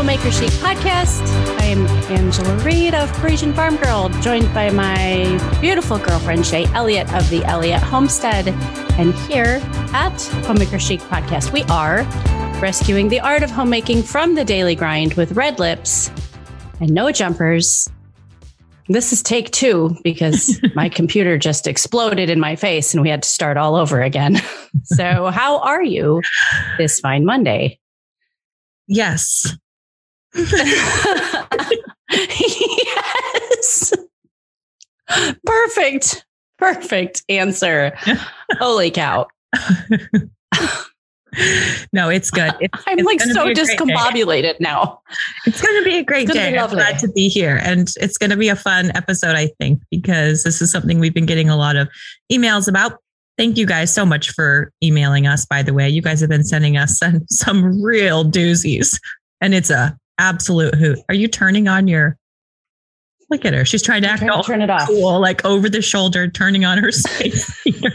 Homemaker Chic podcast. I am Angela Reed of Parisian Farm Girl, joined by my beautiful girlfriend Shaye Elliott of the Elliott Homestead. And here at Homemaker Chic podcast, we are rescuing the art of homemaking from the daily grind with red lips and no jumpers. This is take two because my computer just exploded in my face and we had to start all over again. so, how are you this fine Monday? Yes. Yes. Perfect. Perfect answer. Holy cow. no, it's good. It's, I'm it's like so discombobulated now. It's going to be a great day. I'm glad to be here. And it's going to be a fun episode, I think, because this is something we've been getting a lot of emails about. Thank you guys so much for emailing us, by the way. You guys have been sending us some, some real doozies. And it's a absolute hoot. Are you turning on your look at her? She's trying to I'm act trying to all turn it off. cool, like over the shoulder, turning on her space.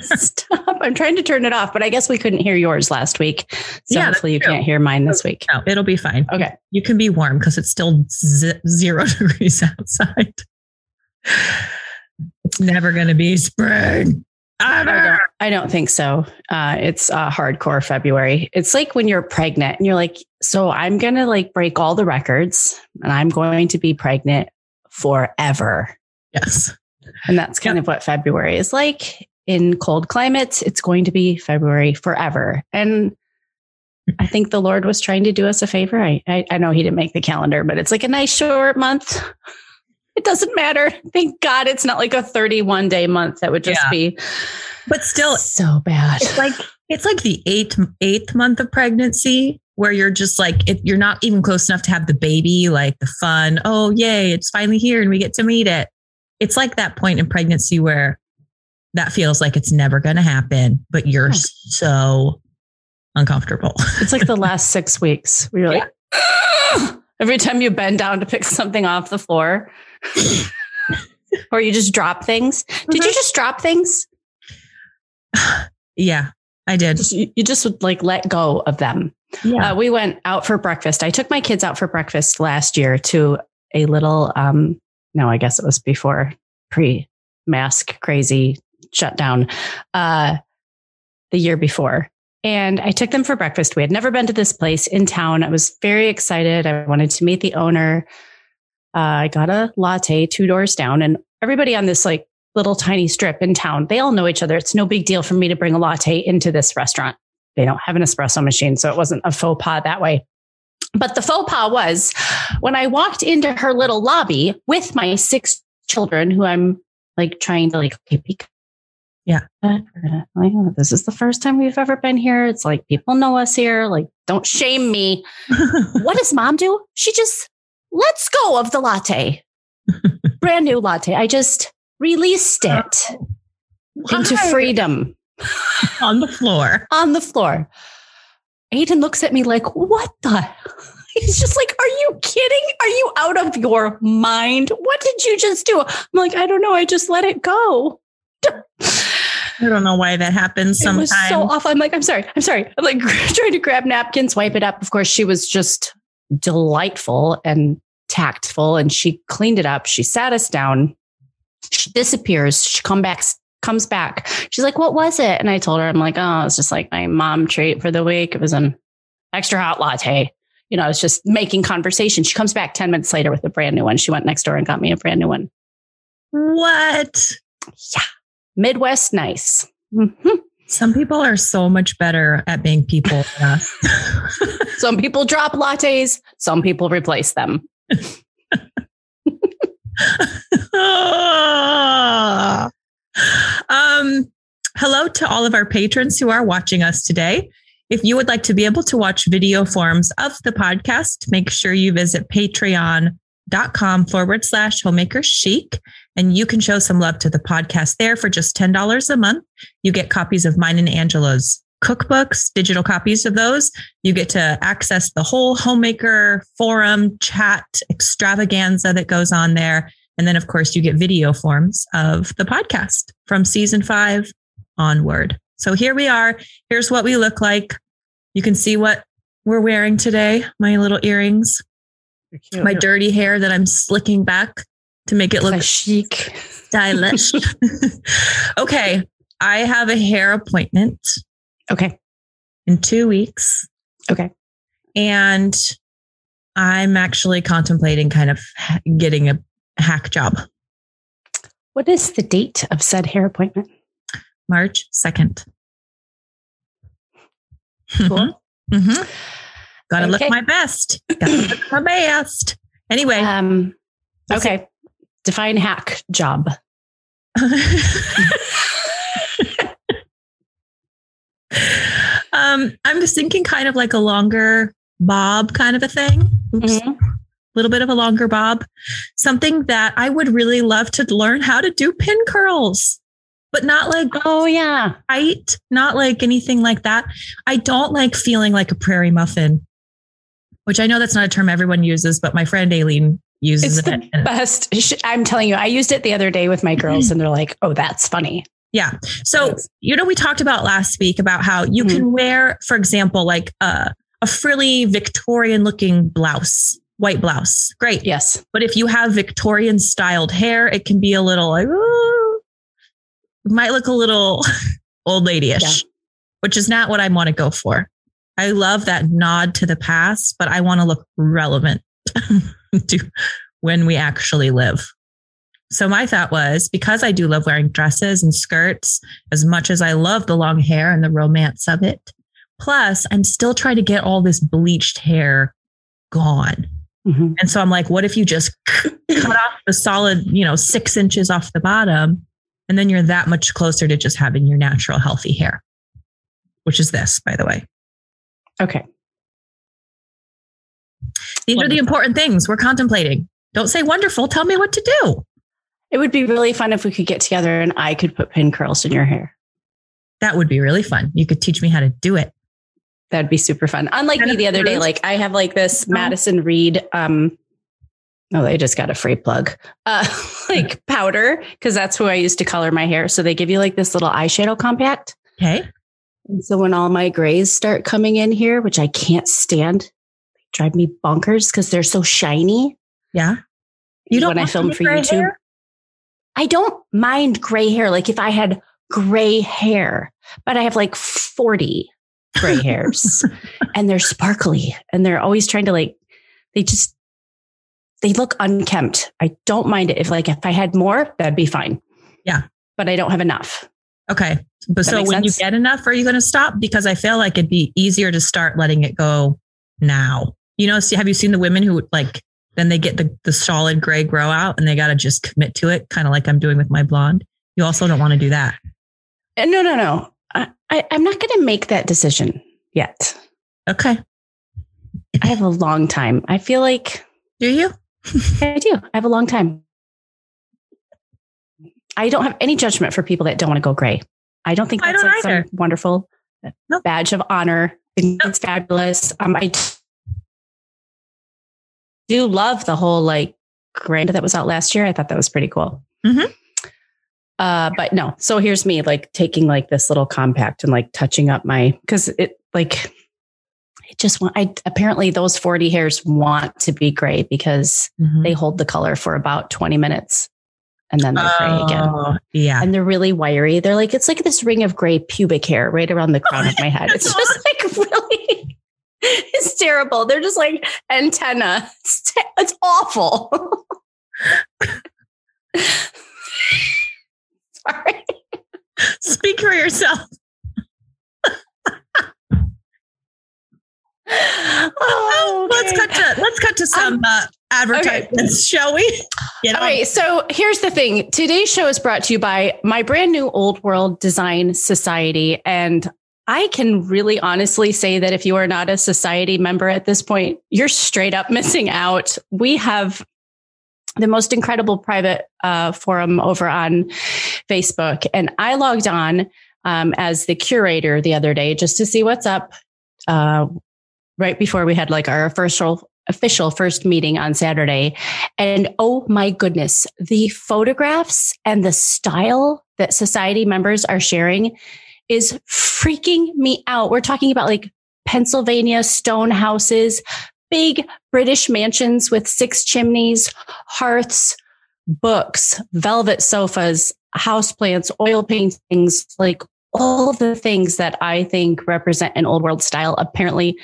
Stop. I'm trying to turn it off, but I guess we couldn't hear yours last week. So Yeah, hopefully you true. can't hear mine this week. no, it'll be fine. Okay. You can be warm because it's still z- zero degrees outside. It's never going to be spring. I don't, I don't think so. Uh, it's uh, hardcore February. It's like when you're pregnant and you're like, so I'm going to like break all the records and I'm going to be pregnant forever. Yes. And that's kind of what February is like. In cold climates, it's going to be February forever. And I think the Lord was trying to do us a favor. I, I, I know He didn't make the calendar, but it's like a nice short month. It doesn't matter. Thank God it's not like a 31 day month. That would just Yeah. be But still, so bad. it's like it's like the eighth eighth month of pregnancy where you're just like if you're not even close enough to have the baby, like the fun. Oh yay! It's finally here and we get to meet it. It's like that point in pregnancy where that feels like it's never going to happen, but you're Yeah. so uncomfortable. It's like the last six weeks. where You're like, "Ugh." every time you bend down to pick something off the floor, or you just drop things. Did you uh-huh. just drop things? yeah, I did. Just, you just would like let go of them. Yeah. Uh, we went out for breakfast. I took my kids out for breakfast last year to a little, um, no, I guess it was before pre mask crazy shutdown, uh, the year before. And I took them for breakfast. We had never been to this place in town. I was very excited. I wanted to meet the owner. Uh, I got a latte two doors down, and everybody on this like little tiny strip in town, they all know each other. It's no big deal for me to bring a latte into this restaurant they don't have an espresso machine, so it wasn't a faux pas that way. But the faux pas was when I walked into her little lobby with my six children, who I'm like trying to like, okay, peek. Yeah. Like, this is the first time we've ever been here. It's like people know us here. Like, don't shame me. what does mom do? She just lets go of the latte. Brand new latte. I just released it into freedom on the floor. on the floor. Aiden looks at me like, what the? He's just like, are you kidding? Are you out of your mind? What did you just do? I'm like, I don't know. I just let it go. I don't know why that happens sometimes. It was so awful. I'm like, I'm sorry. I'm sorry. I'm like trying to grab napkins, wipe it up. Of course, she was just delightful and tactful and she cleaned it up. She sat us down. She disappears. She come back, comes back. She's like, what was it? And I told her, I'm like, oh, it's just like my mom treat for the week. It was an extra hot latte. You know, I was just making conversation. She comes back 10 minutes later with a brand new one. She went next door and got me a brand new one. what? Yeah. Midwest nice. Mhm. Some people are so much better at being people than us. Some people drop lattes, some people replace them. um, hello to all of our patrons who are watching us today. If you would like to be able to watch video forms of the podcast, make sure you visit patreon.com forward slash homemaker chic and you can show some love to the podcast there for just $10 a month. You get copies of mine and Angela's cookbooks, digital copies of those. You get to access the whole homemaker forum chat extravaganza that goes on there. And then, of course, you get video forms of the podcast from season five onward. So here we are. Here's what we look like. You can see what we're wearing today my little earrings. my dirty hair that I'm slicking back to make it look chic, stylish. okay, I have a hair appointment. Okay. In two weeks. Okay. And I'm actually contemplating kind of getting a hack job. What is the date of said hair appointment? March 2nd. Cool. mm-hmm. Gotta okay. look my best. Gotta look my best. Anyway. Um, okay. Define hack job. um, I'm just thinking kind of like a longer bob kind of a thing. Oops. Mm-hmm. A little bit of a longer bob. Something that I would really love to learn how to do pin curls, but not like, oh, yeah, tight, not like anything like that. I don't like feeling like a prairie muffin, which I know that's not a term everyone uses, but my friend Aileen uses it's it. the best. I'm telling you, I used it the other day with my girls and they're like, oh, that's funny. Yeah. So, you know, we talked about last week about how you mm-hmm. can wear, for example, like a, a frilly Victorian looking blouse, white blouse. Great. Yes. But if you have Victorian styled hair, it can be a little like, oh, might look a little old ladyish, yeah. which is not what I want to go for. I love that nod to the past, but I want to look relevant to when we actually live. So my thought was because I do love wearing dresses and skirts as much as I love the long hair and the romance of it. Plus, I'm still trying to get all this bleached hair gone. Mm-hmm. And so I'm like, what if you just cut off the solid, you know, six inches off the bottom? And then you're that much closer to just having your natural, healthy hair, which is this, by the way. Okay. These wonderful. are the important things we're contemplating. Don't say wonderful. Tell me what to do. It would be really fun if we could get together and I could put pin curls in your hair. That would be really fun. You could teach me how to do it. That'd be super fun. Unlike me the other day, like I have like this Madison Reed um Oh, they just got a free plug. Uh like powder, because that's who I used to color my hair. So they give you like this little eyeshadow compact. Okay. And so when all my grays start coming in here, which I can't stand, they drive me bonkers because they're so shiny. Yeah. You don't when I film for YouTube. Hair? I don't mind gray hair. Like if I had gray hair, but I have like 40 gray hairs and they're sparkly and they're always trying to like, they just, they look unkempt. I don't mind it. If like, if I had more, that'd be fine. Yeah. But I don't have enough. Okay. But that so when sense? you get enough, are you going to stop? Because I feel like it'd be easier to start letting it go now. You know, see, have you seen the women who like then they get the, the solid gray grow out and they got to just commit to it, kind of like I'm doing with my blonde. You also don't want to do that. Uh, no, no, no. I, I'm not going to make that decision yet. Okay. I have a long time. I feel like. Do you? I do. I have a long time. I don't have any judgment for people that don't want to go gray. I don't think that's don't like some wonderful nope. badge of honor. Nope. It's fabulous. Um, I do love the whole like grant that was out last year. I thought that was pretty cool. Mm-hmm. Uh, but no, so here's me like taking like this little compact and like touching up my because it like it just want I apparently those 40 hairs want to be gray because mm-hmm. they hold the color for about 20 minutes and then they're gray again. Oh, yeah. And they're really wiry. They're like, it's like this ring of gray pubic hair right around the crown of my head. It's just like really it's terrible. They're just like antenna. It's, te- it's awful. Sorry. Speak for yourself. oh, okay. Let's cut to let's cut to some um, uh, advertisements, okay. shall we? Get okay, on. so here's the thing. Today's show is brought to you by my brand new Old World Design Society, and I can really honestly say that if you are not a society member at this point, you're straight up missing out. We have the most incredible private uh, forum over on Facebook, and I logged on um, as the curator the other day just to see what's up. Uh, right before we had like our official official first meeting on Saturday, and oh my goodness, the photographs and the style that society members are sharing is freaking me out. We're talking about like Pennsylvania stone houses, big British mansions with six chimneys, hearths, books, velvet sofas, houseplants, oil paintings, like all the things that I think represent an old world style. Apparently,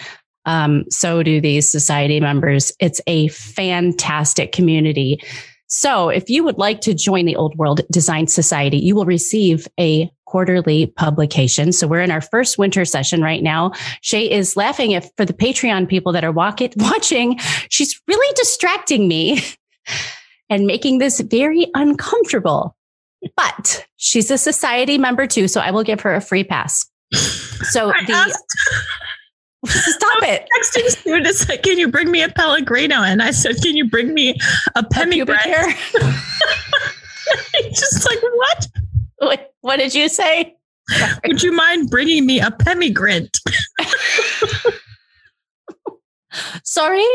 um, so do these society members. It's a fantastic community. So if you would like to join the Old World Design Society, you will receive a quarterly publication. So we're in our first winter session right now. Shaye is laughing if for the Patreon people that are walk it, watching, she's really distracting me and making this very uncomfortable. But she's a society member too, so I will give her a free pass. So the asked- stop it. texting Stu to say, "Can you bring me a Pellegrino?" And I said, "Can you bring me a A pubic hair. He's just like, "What? What, what did you say? Would you mind bringing me a Pemigrant?" Sorry.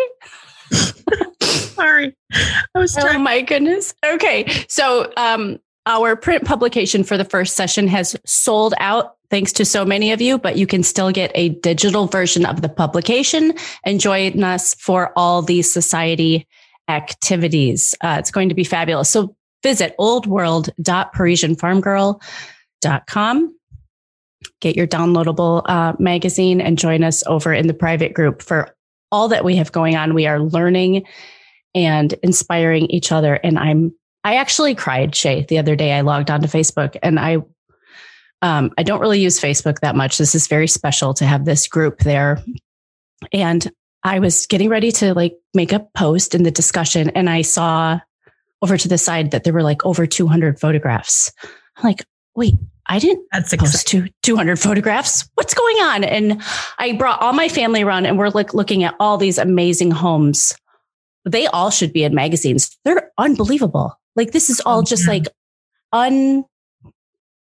Sorry, I was Oh my goodness. Okay. So, um, our print publication for the first session has sold out thanks to so many of you, but you can still get a digital version of the publication and join us for all these society activities. Uh, it's going to be fabulous. So visit oldworld.parisianfarmgirl.com. Get your downloadable uh, magazine and join us over in the private group for all that we have going on. We are learning and inspiring each other. And I'm, I actually cried, Shaye, the other day. I logged onto Facebook and I, um, I don't really use Facebook that much. This is very special to have this group there. And I was getting ready to like make a post in the discussion and I saw over to the side that there were like over 200 photographs. I'm like, wait, I didn't That's exciting. post to 200 photographs. What's going on? And I brought all my family around and we're like looking at all these amazing homes. They all should be in magazines. They're unbelievable. Like this is all just like un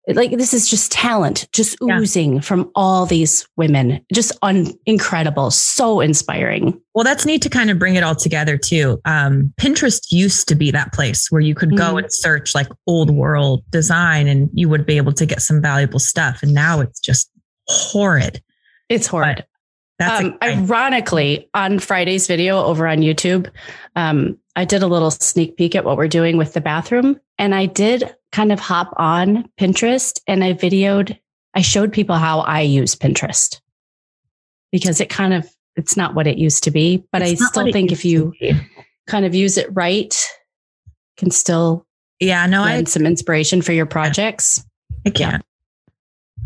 like this is just talent just Yeah. oozing from all these women. Just un incredible, so inspiring. Well, that's neat to kind of bring it all together too. Um, Pinterest used to be that place where you could go Mhm. and search like old world design and you would be able to get some valuable stuff. And now it's just horrid. It's horrid. That's um, ironically, on Friday's video over on YouTube, um, I did a little sneak peek at what we're doing with the bathroom. And I did kind of hop on Pinterest and I videoed, I showed people how I use Pinterest because it kind of, it's not what it used to be. But It's I still think if you kind of use it right, can still yeah, no, I, some inspiration for your projects. I can't.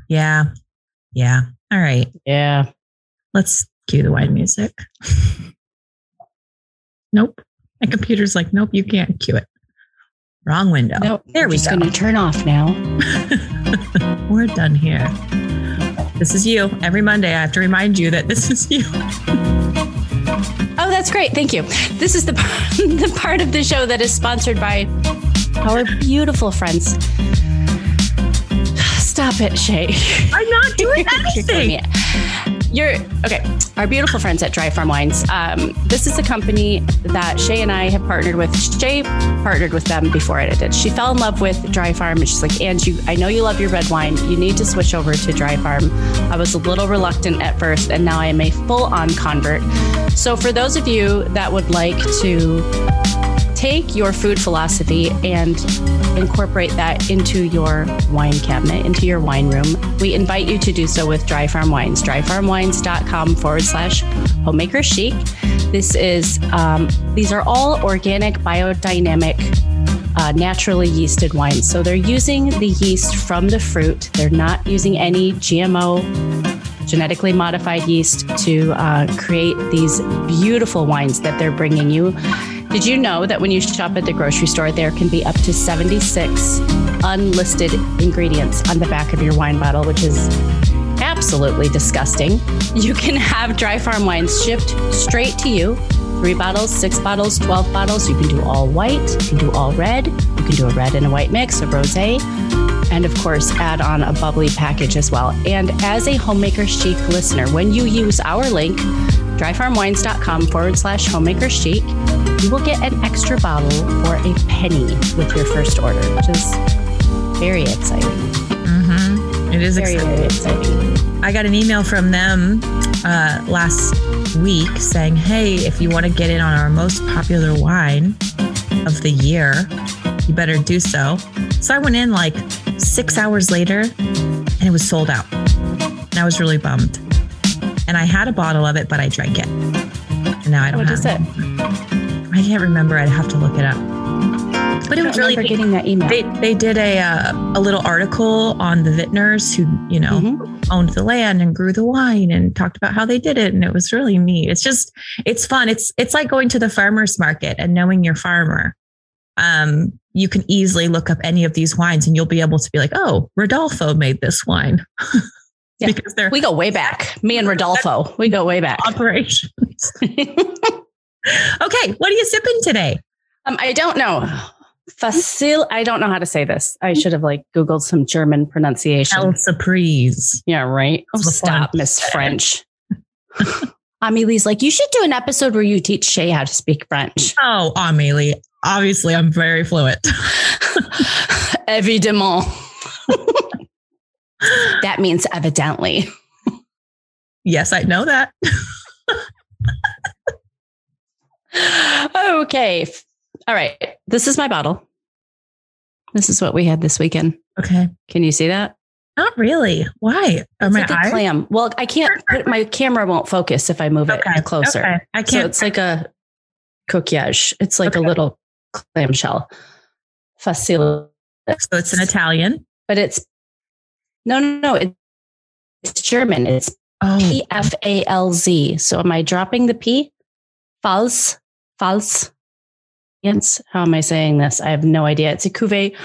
Yeah. Yeah. All right. Yeah. Let's cue the wide music. nope. My computer's like, nope, you can't cue it. Wrong window. There we just go. going to turn off now. We're done here. This is you. Every Monday, I have to remind you that this is you. Oh, that's great. Thank you. This is the, the part of the show that is sponsored by our beautiful friends. Stop it, Shaye. I'm not doing anything. You're okay. Our beautiful friends at Dry Farm Wines. Um, this is a company that Shaye and I have partnered with. Shaye partnered with them before I did. She fell in love with Dry Farm, and she's like, "And you, I know you love your red wine. You need to switch over to Dry Farm." I was a little reluctant at first, and now I am a full-on convert. So, for those of you that would like to take your food philosophy and incorporate that into your wine cabinet, into your wine room, we invite you to do so with Dry Farm Wines. Dryfarmwines.com forward slash homemaker chic. This is, um, these are all organic, biodynamic, uh, naturally yeasted wines. So they're using the yeast from the fruit. They're not using any GMO genetically modified yeast to uh, create these beautiful wines that they're bringing you. Did you know that when you shop at the grocery store, there can be up to 76 unlisted ingredients on the back of your wine bottle, which is absolutely disgusting. You can have dry farm wines shipped straight to you. Three bottles, six bottles, 12 bottles. You can do all white, you can do all red, you can do a red and a white mix, a rose, and of course, add on a bubbly package as well. And as a homemaker chic listener, when you use our link, dryfarmwines.com forward slash homemaker chic, you will get an extra bottle for a penny with your first order, which is very exciting. It is Very, exciting. very exciting. I I got an email from them uh, last week saying, hey, if you want to get in on our most popular wine of the year, you better do so. So I went in like six hours later and it was sold out. And I was really bummed. And I had a bottle of it, but I drank it. And now I don't What have is it? I can't remember. I'd have to look it up. But it was really getting that email. They they did a uh, a little article on the vintners who you know Mhm. owned the land and grew the wine and talked about how they did it and it was really neat. It's just it's fun. It's it's like going to the farmers market and knowing your farmer. Um, you can easily look up any of these wines and you'll be able to be like, oh, Rodolfo made this wine Yeah. because they're We go way back. Me and Rodolfo, we go way back. operations. okay, what are you sipping today? um, I don't know. Facile. I don't know how to say this. I should have like Googled some German pronunciation. El Surprise. yeah, right. Oh, stop, Miss. French. Amelie's like, you should do an episode where you teach Shaye how to speak French. Oh, Amelie. Obviously, I'm very fluent. Évidemment. that means evidently. yes, I know that. okay. All right. This is my bottle. This is what we had this weekend. Okay. Can you see that? Not really. Why? Are It's my like a clam. Well, I can't put my camera won't focus if I move it Okay. closer. Okay. I can't. it's like a coquillage. It's like a Okay. little clamshell. Facile. so it's an Italian. But it's no, no, no. It, it's German. It's Oh, P F A L Z. So am I dropping the P? False. False. Yes. How am I saying this? I have no idea. It's a Cuvée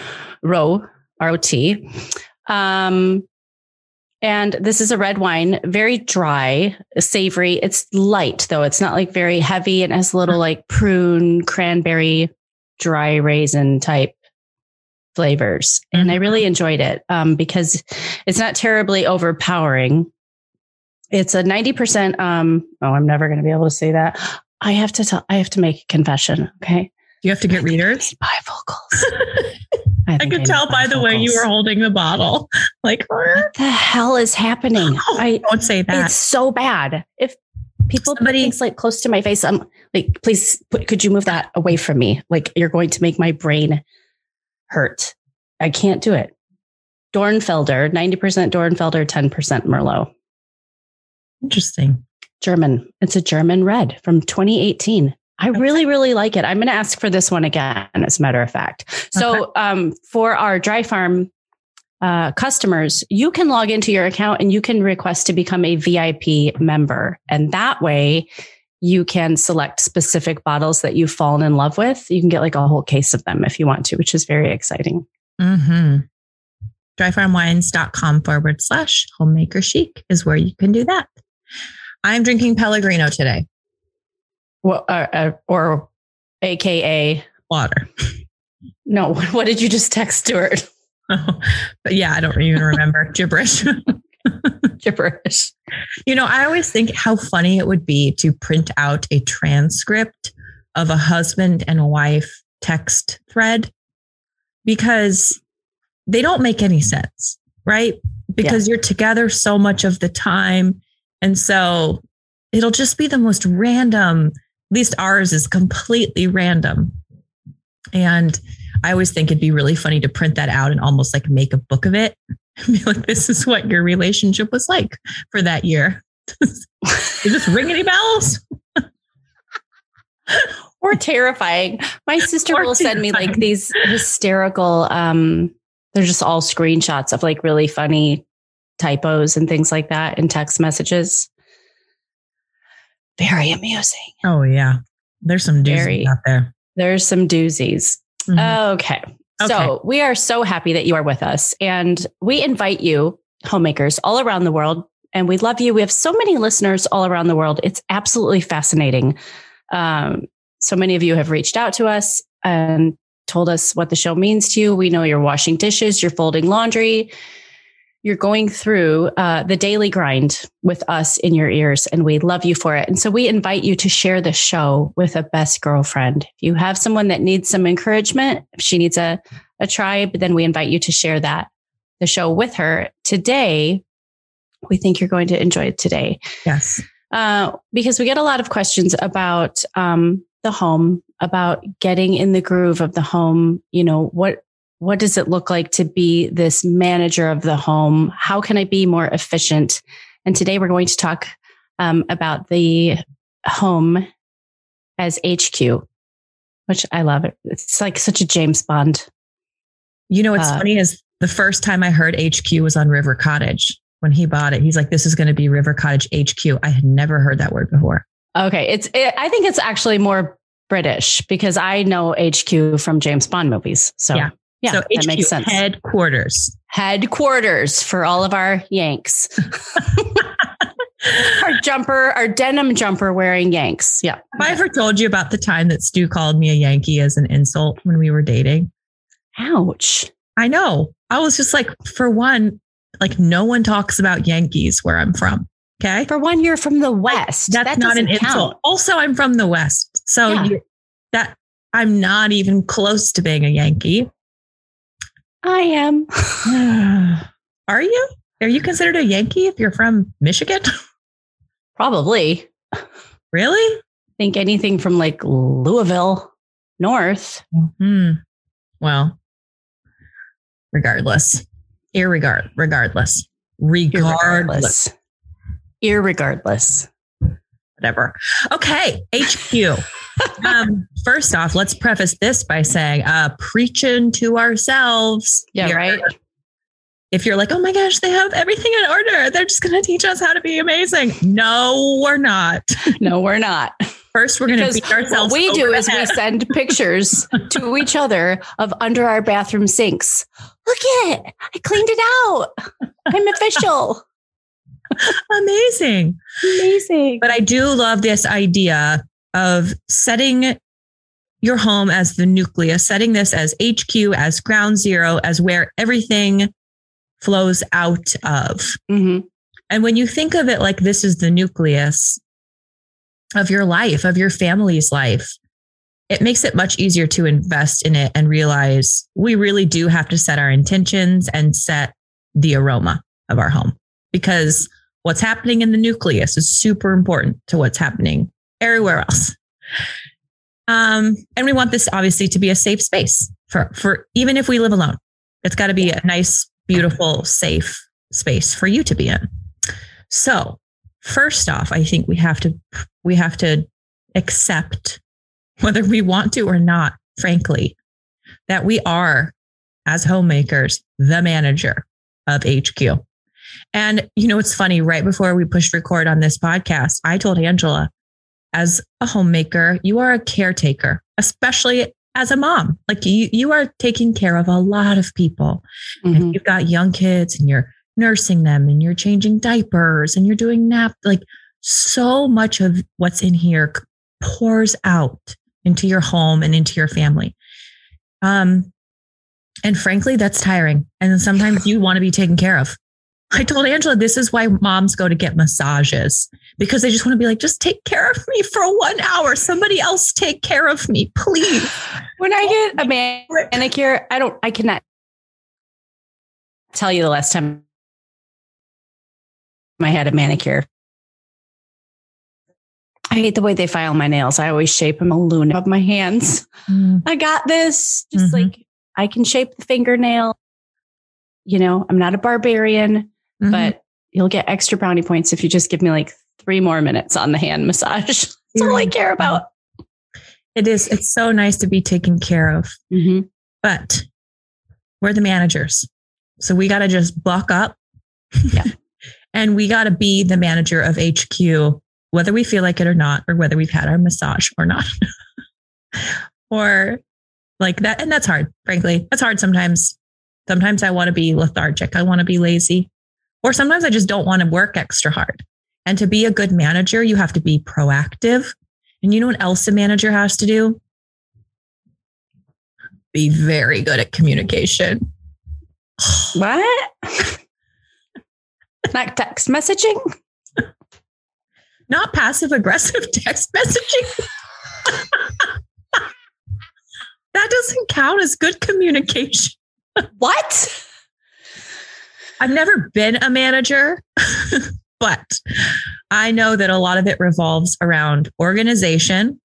Ro, R O T. Um, and this is a red wine, very dry, savory. It's light though. It's not like very heavy. It has a little like prune, cranberry, dry raisin type flavors. And I really enjoyed it um, because it's not terribly overpowering. It's a 90%. Um, oh, I'm never going to be able to say that. I have to tell, I have to make a confession. Okay. You have to get readers. Bifocals. I think could tell by the way you bifocals. were holding the bottle. Like, What the hell is happening? Oh, I, don't say that. it's so bad. If people put Somebody- things like close to my face, I'm like, please, put, could you move that away from me? Like, you're going to make my brain hurt. I can't do it. Dornfelder, 90% Dornfelder, 10% Merlot. Interesting. German. It's a German red from 2018. I really, really like it. I'm going to ask for this one again, as a matter of fact. So, um, for our dry farm uh, customers, you can log into your account and you can request to become a VIP member. And that way, you can select specific bottles that you've fallen in love with. You can get like a whole case of them if you want to, which is very exciting. Mm-hmm. Dryfarmwines.com forward slash homemaker chic is where you can do that. I'm drinking Pellegrino today. Well, uh, uh, or AKA, Water. no, what did you just text Stuart? but yeah, I don't even remember. Gibberish. Gibberish. You know, I always think how funny it would be to print out a transcript of a husband and wife text thread because they don't make any sense, right? Because you're together so much of the time. And so it'll just be the most random, least ours is completely random. And I always think it'd be really funny to print that out and almost like make a book of it. Be like, this is what your relationship was like for that year. Is this ring any bells? or terrifying. My sister Or will send me like these hysterical um they're just all screenshots of like really funny typos and things like that in text messages. Very amusing. Oh yeah. There's some doozies Very. out there. There's some doozies. Mhm. Okay. Okay. So we are so happy that you are with us. And we invite you, homemakers all around the world, and we love you. We have so many listeners all around the world. It's absolutely fascinating. Um, so many of you have reached out to us and told us what the show means to you. We know you're washing dishes, you're folding laundry, you're going through uh, the daily grind with us in your ears, and we love you for it. And so we invite you to share the show with a best girlfriend. If you have someone that needs some encouragement, if she needs a, a tribe, then we invite you to share that the show with her. Today, we think you're going to enjoy it today. Yes. Uh, because we get a lot of questions about um, the home, about getting in the groove of the home. You know, what what does it look like to be this manager of the home? How can I be more efficient? And today we're going to talk um, about the home as HQ, which I love. It. It's like such a James Bond. You know, what's uh, funny is the first time I heard HQ was on River Cottage when he bought it. He's like, "This is going to be River Cottage HQ." I had never heard that word before. Okay, it's. It, I think it's actually more British because I know HQ from James Bond movies. So yeah, yeah so that HQ, makes sense. Headquarters. Headquarters for all of our Yanks. our jumper, our denim jumper wearing Yanks. Yeah. Have I ever told you about the time that Stu called me a Yankee as an insult when we were dating? Ouch. I know. I was just like, for one, like no one talks about Yankees where I'm from. Okay. For one, you're from the West. That's that not an count. insult. Also, I'm from the West. So yeah. that I'm not even close to being a Yankee. I am. Are you? Are you considered a Yankee if you're from Michigan? Probably. Really? think anything from like Louisville north. Hmm. Well, regardless, irregard, regardless, regardless, irregardless, whatever. Okay, HQ. Um, first off, let's preface this by saying, uh, preaching to ourselves. Yeah, here. right if you're like, oh my gosh, they have everything in order, they're just going to teach us how to be amazing. No, we're not. No, we're not. First, we're going to beat ourselves. What we do is we send pictures to each other of under our bathroom sinks. Look at it, I cleaned it out. I'm official. Amazing. Amazing. But I do love this idea of setting your home as the nucleus, setting this as HQ, as ground zero, as where everything flows out of. Mm-hmm. And when you think of it like this is the nucleus of your life, of your family's life, it makes it much easier to invest in it and realize we really do have to set our intentions and set the aroma of our home because what's happening in the nucleus is super important to what's happening everywhere else. Um, and we want this obviously to be a safe space for, for even if we live alone. It's got to be a nice beautiful, safe space for you to be in. So, first off, I think we have to we have to accept whether we want to or not, frankly, that we are as homemakers the manager of HQ. And you know, it's funny, right before we pushed record on this podcast, I told Angela, as a homemaker, you are a caretaker, especially as a mom. Like you, you are taking care of a lot of people. Mm-hmm. And you've got young kids and you're nursing them and you're changing diapers and you're doing nap. Like so much of what's in here pours out into your home and into your family. Um, and frankly, that's tiring. And sometimes you want to be taken care of. I told Angela this is why moms go to get massages because they just want to be like, just take care of me for one hour. Somebody else take care of me, please. When I get a manicure, I don't, I cannot tell you the last time I had a manicure. I hate the way they file my nails. I always shape them a loon of my hands. Mm. I got this. Just mm-hmm. like I can shape the fingernail. You know, I'm not a barbarian mm-hmm. but you'll get extra brownie points if you just give me like three more minutes on the hand massage. That's yeah. all I care about. It is. It's so nice to be taken care of. Mm-hmm. But we're the managers. So we got to just buck up. Yeah. and we got to be the manager of HQ, whether we feel like it or not, or whether we've had our massage or not. or like that. And that's hard, frankly. That's hard sometimes. Sometimes I want to be lethargic. I want to be lazy. Or sometimes I just don't want to work extra hard. And to be a good manager, you have to be proactive. And you know what else a manager has to do? Be very good at communication. What? like text messaging? Not passive aggressive text messaging. that doesn't count as good communication. what? I've never been a manager, but I know that a lot of it revolves around organization,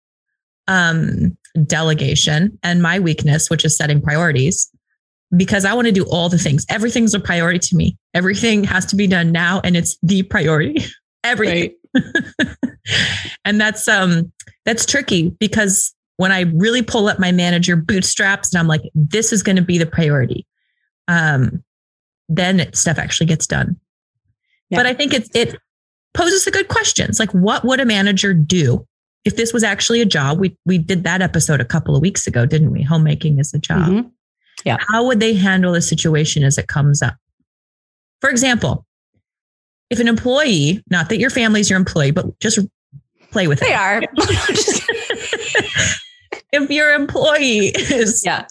um, delegation, and my weakness, which is setting priorities. Because I want to do all the things. Everything's a priority to me. Everything has to be done now, and it's the priority. Everything. Right. and that's um that's tricky because when I really pull up my manager bootstraps and I'm like, this is going to be the priority, um, then stuff actually gets done. Yeah. But I think it it poses the good questions like what would a manager do if this was actually a job? We we did that episode a couple of weeks ago, didn't we? Homemaking is a job. Mm-hmm. Yeah. How would they handle the situation as it comes up? For example, if an employee, not that your family's your employee, but just play with they it. They are. if your employee is yeah.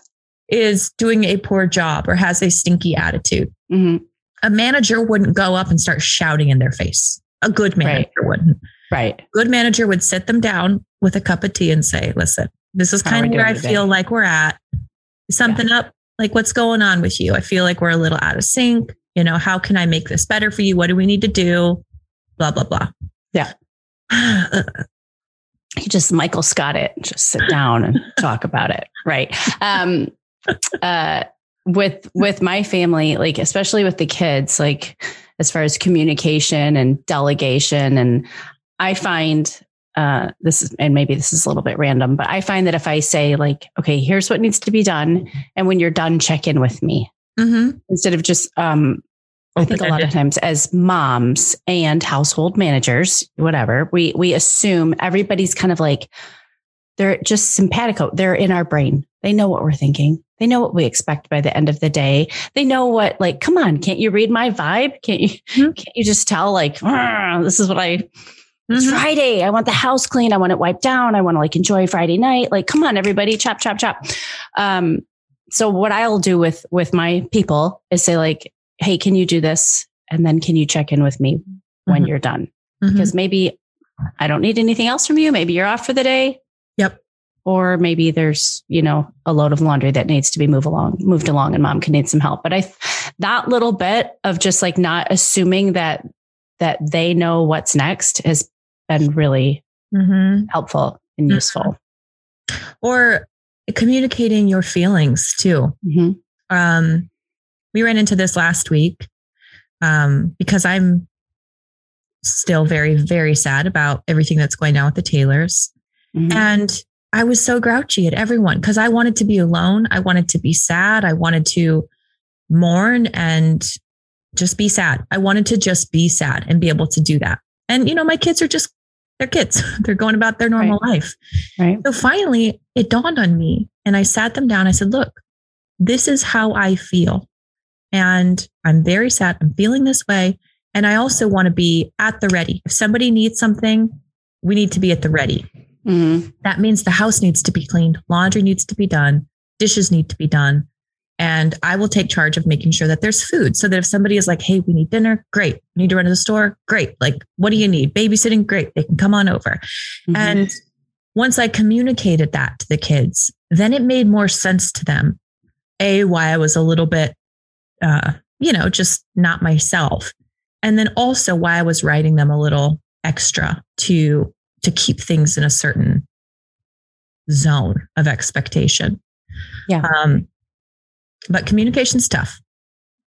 Is doing a poor job or has a stinky attitude, mm-hmm. a manager wouldn't go up and start shouting in their face. A good manager right. wouldn't. Right. Good manager would sit them down with a cup of tea and say, "Listen, this is kind of where I today? feel like we're at. Something yeah. up. Like, what's going on with you? I feel like we're a little out of sync. You know, how can I make this better for you? What do we need to do? Blah, blah, blah. Yeah. you just Michael Scott it, just sit down and talk about it. Right. Um, uh, with, with my family, like, especially with the kids, like as far as communication and delegation. And I find, uh, this is, and maybe this is a little bit random, but I find that if I say like, okay, here's what needs to be done. And when you're done, check in with me mm-hmm. instead of just um, I think a lot of times as moms and household managers, whatever, we we assume everybody's kind of like they're just simpatico. They're in our brain. They know what we're thinking. They know what we expect by the end of the day. They know what like, come on, can't you read my vibe? Can't you mm-hmm. can't you just tell like this is what I it's mm-hmm. Friday. I want the house clean. I want it wiped down. I want to like enjoy Friday night. Like, come on, everybody, chop, chop, chop. Um, so what I'll do with with my people is say like, "Hey, can you do this?" And then can you check in with me when mm-hmm. you're done? Mm-hmm. Because maybe I don't need anything else from you. Maybe you're off for the day. Yep. Or maybe there's, you know, a load of laundry that needs to be moved along, moved along and mom can need some help. But I that little bit of just like not assuming that that they know what's next has been really mm-hmm. helpful and mm-hmm. useful. Or communicating your feelings too. Mm-hmm. Um, we ran into this last week um, because I'm still very, very sad about everything that's going on with the Taylors. Mm-hmm. And I was so grouchy at everyone because I wanted to be alone. I wanted to be sad. I wanted to mourn and just be sad. I wanted to just be sad and be able to do that. And, you know, my kids are just they're kids. They're going about their normal right. life. Right. So finally, it dawned on me and I sat them down. I said, look, this is how I feel. And I'm very sad. I'm feeling this way. And I also want to be at the ready. If somebody needs something, we need to be at the ready. Mm-hmm. That means the house needs to be cleaned, laundry needs to be done, dishes need to be done. And I will take charge of making sure that there's food so that if somebody is like, hey, we need dinner, great. We need to run to the store, great. Like, what do you need? Babysitting, great. They can come on over. Mm-hmm. And once I communicated that to the kids, then it made more sense to them. A, why I was a little bit, uh, you know, just not myself. And then also why I was writing them a little extra to to keep things in a certain zone of expectation. Yeah. Um, but communication's tough.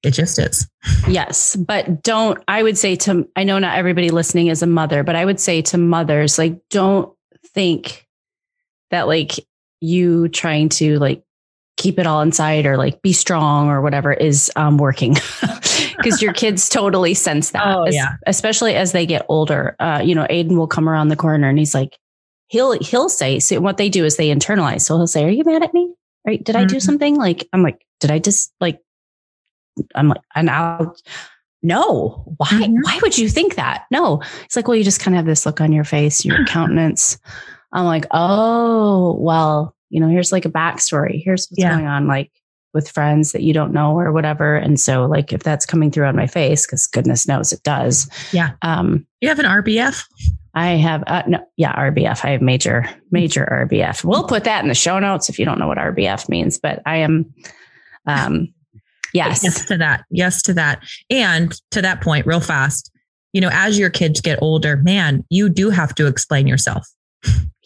It just is. Yes. But don't, I would say to, I know not everybody listening is a mother, but I would say to mothers, like, don't think that like you trying to like keep it all inside or like be strong or whatever is um, working because your kids totally sense that. Oh, yeah. especially as they get older. Uh, you know, Aiden will come around the corner and he's like, he'll, he'll say, so what they do is they internalize. So he'll say, are you mad at me? Right? Did mm-hmm. I do mm-hmm. something? Like, I'm like, did I just like, I'm like, and I'll, no, why, mm-hmm. why would you think that? No, it's like, well, you just kind of have this look on your face, your countenance. I'm like, oh, well, you know, here's like a backstory. Here's what's yeah. going on, like with friends that you don't know or whatever. And so, like, if that's coming through on my face, because goodness knows it does. Yeah. Um, you have an RBF? I have, uh, no, yeah, RBF. I have major, major RBF. We'll put that in the show notes if you don't know what RBF means, but I am, um, Yes. Yes to that. Yes to that. And to that point, real fast, you know, as your kids get older, man, you do have to explain yourself.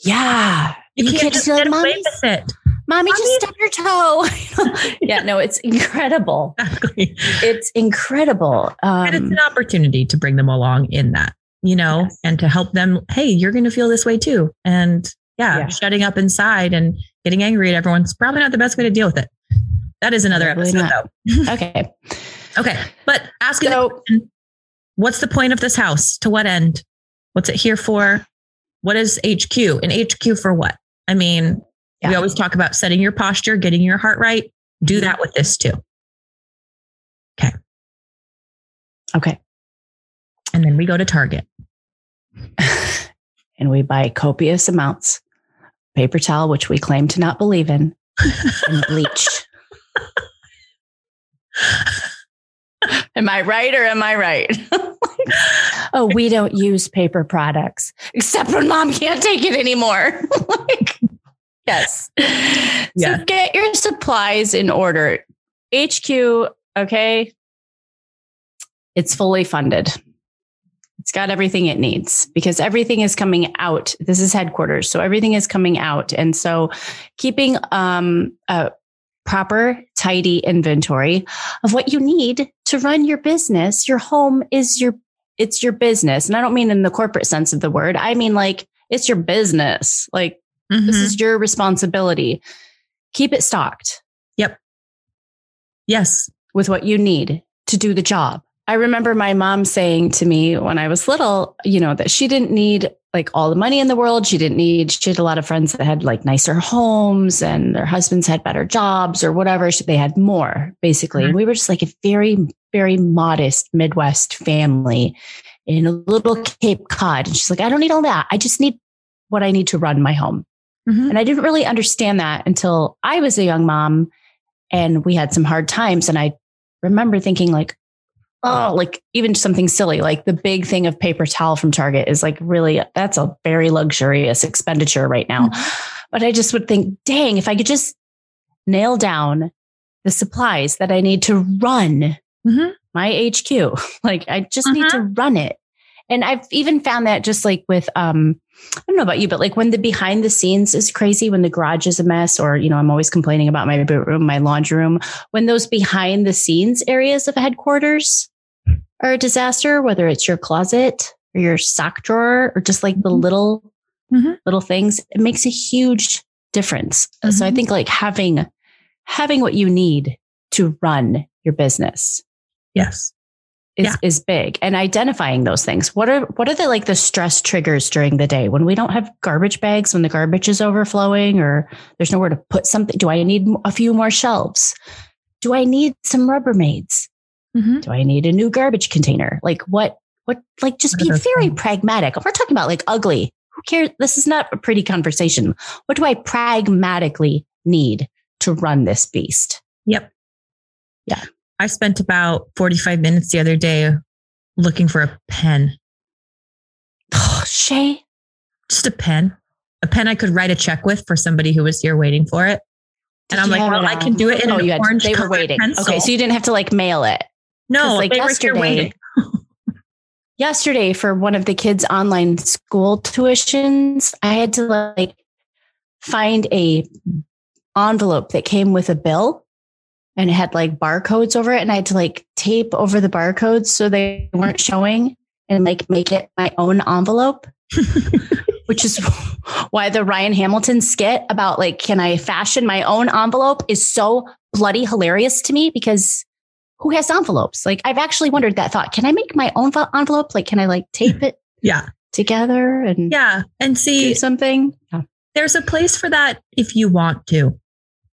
Yeah. You, You can't, can't just get let away with it. Mommy, Mommy- just stub your toe. yeah, no, it's incredible. Exactly. It's incredible. and it's Um, an opportunity to bring them along in that, you know, Yes. and to help them. Hey, you're going to feel this way too. And yeah, Yeah. shutting up inside and getting angry at everyone's probably not the best way to deal with it. That is another Probably episode, not. though. okay. Okay. But asking So, what's the point of this house? To what end? What's it here for? What is HQ? And HQ for what? I mean, we always talk about setting your posture, getting your heart right. Do mm-hmm. that with this too. Okay. Okay. And then we go to Target. and we buy copious amounts paper towel, which we claim to not believe in, and bleach. am I right or am I right? oh, we don't use paper products except when mom can't take it anymore. like, yes. Yeah. So get your supplies in order. HQ, okay. It's fully funded. It's got everything it needs because everything is coming out. This is headquarters. So everything is coming out. And so keeping um, a proper, tidy inventory of what you need to run your business. Your home is your, it's your business. And I don't mean in the corporate sense of the word. I mean like it's your business. Like this Mhm. is your responsibility. Keep it stocked Yep. yes. with what you need to do the job. I remember my mom saying to me when I was little, you know, that she didn't need like all the money in the world. She didn't need, she had a lot of friends that had like nicer homes and their husbands had better jobs or whatever. So They had more basically. Mhm. And we were just like a very, very modest Midwest family in a little Cape Cod. And she's like, I don't need all that. I just need what I need to run my home. Mhm. And I didn't really understand that until I was a young mom and we had some hard times. And I remember thinking like, oh, like even something silly, like the big thing of paper towel from Target is like really, that's a very luxurious expenditure right now. But I just would think, dang, if I could just nail down the supplies that I need to run Mhm. my HQ, like I just need to run it. And I've even found that just like with, um, I don't know about you, but like when the behind the scenes is crazy, when the garage is a mess, or, you know, I'm always complaining about my boot room, my laundry room, when those behind the scenes areas of headquarters are a disaster, whether it's your closet or your sock drawer or just like the Mhm. little, Mhm. little things, it makes a huge difference. So I Mhm. think like having, having what you need to run your business Yes. Is Yeah. is big. And identifying those things. What are what are the like the stress triggers during the day? When we don't have garbage bags when the garbage is overflowing or there's nowhere to put something do i need a few more shelves? Do i need some rubbermaids? Mhm. do i need a new garbage container? Like what what like just be very pragmatic. We're talking about like ugly. Who cares? This is not a pretty conversation. What do i pragmatically need to run this beast? Yep. Yeah. I spent about 45 minutes the other day looking for a pen, oh, Shaye just a pen, a pen I could write a check with for somebody who was here waiting for it. Did And I'm like, well, I can do it in oh, an you had, orange they were waiting. pencil. Okay, so you didn't have to like mail it. no, like they were here yesterday-. Yesterday, for one of the kids' online school tuitions, I had to like find a envelope that came with a bill and it had like barcodes over it, and I had to like tape over the barcodes so they weren't showing and like make it my own envelope. Which is why the Ryan Hamilton skit about like, can I fashion my own envelope is so bloody hilarious to me because who has envelopes? Like, I've actually wondered that thought. Can I make my own envelope? Like, can I like tape it Yeah. together and Yeah. And do see, something? Yeah. there's a place for that if you want to.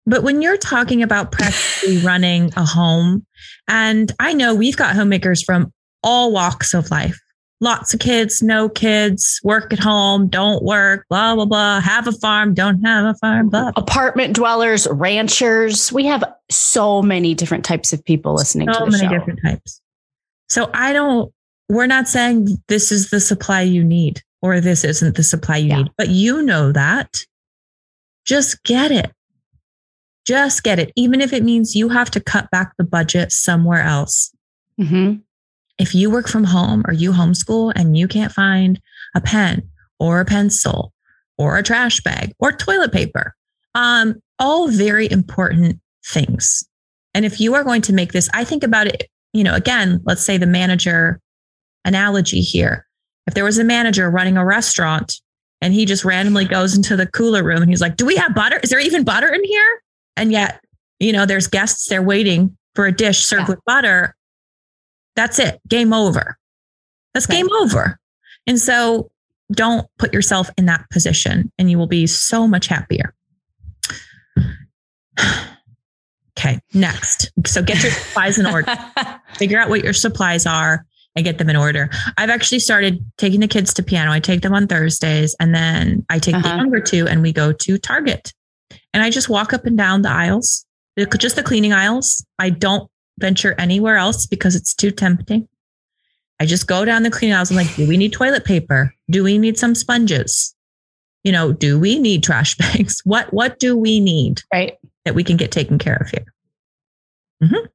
But when you're talking about practically running a home, and I know we've got homemakers from all walks of life lots of kids, no kids, work at home, don't work, blah, blah, blah, have a farm, don't have a farm, blah. Apartment dwellers, ranchers. We have so many different types of people listening So to the show. So many different types. So I don't, we're not saying this is the supply you need or this isn't the supply you Yeah. need, but you know that. Just get it. Just get it, even if it means you have to cut back the budget somewhere else. Mm-hmm. If you work from home or you homeschool and you can't find a pen or a pencil or a trash bag or toilet paper, um, all very important things. And if you are going to make this, I think about it, you know, again, let's say the manager analogy here. If there was a manager running a restaurant and he just randomly goes into the cooler room and he's like, Do we have butter? Is there even butter in here? And yet, you know, there's guests there waiting for a dish served yeah. with butter. That's it. Game over. That's right. game over. And so don't put yourself in that position and you will be so much happier. okay, next. So get your supplies in order. Figure out what your supplies are and get them in order. I've actually started taking the kids to piano. I take them on Thursdays and then I take uh-huh. the younger two and we go to Target. And I just walk up and down the aisles, just the cleaning aisles. I don't venture anywhere else because it's too tempting. I just go down the cleaning aisles. I'm like, do we need toilet paper? Do we need some sponges? You know, do we need trash bags? What what do we need? Right. That we can get taken care of here. Mm-hmm.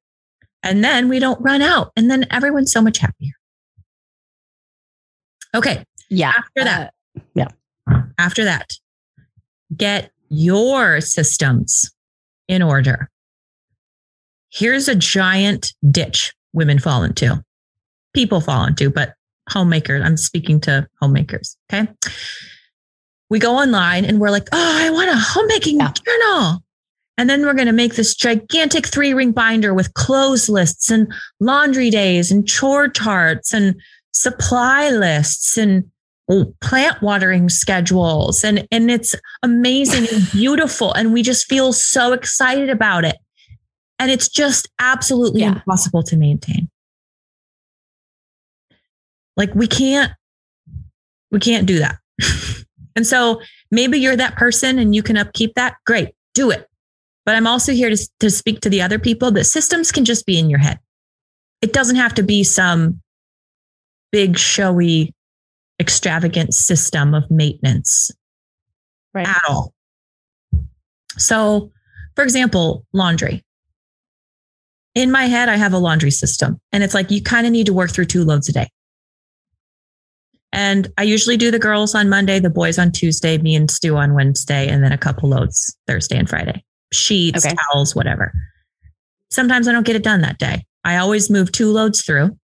And then we don't run out. And then everyone's so much happier. Okay. Yeah. After that. Uh, yeah. After that, get your systems in order. Here's a giant ditch women fall into, people fall into, but homemakers, I'm speaking to homemakers. Okay. We go online and we're like, oh, I want a homemaking yeah. journal. And then we're going to make this gigantic three ring binder with clothes lists and laundry days and chore charts and supply lists and plant watering schedules. And, and it's amazing and beautiful. And we just feel so excited about it. And it's just absolutely yeah. impossible to maintain. Like we can't, we can't do that. and so maybe you're that person and you can upkeep that. Great, do it. But I'm also here to, to speak to the other people that systems can just be in your head. It doesn't have to be some big, showy, extravagant system of maintenance right. at all. So, for example, laundry. In my head, I have a laundry system, and it's like you kind of need to work through two loads a day. And I usually do the girls on Monday, the boys on Tuesday, me and Stu on Wednesday, and then a couple loads Thursday and Friday sheets, okay. towels, whatever. Sometimes I don't get it done that day. I always move two loads through,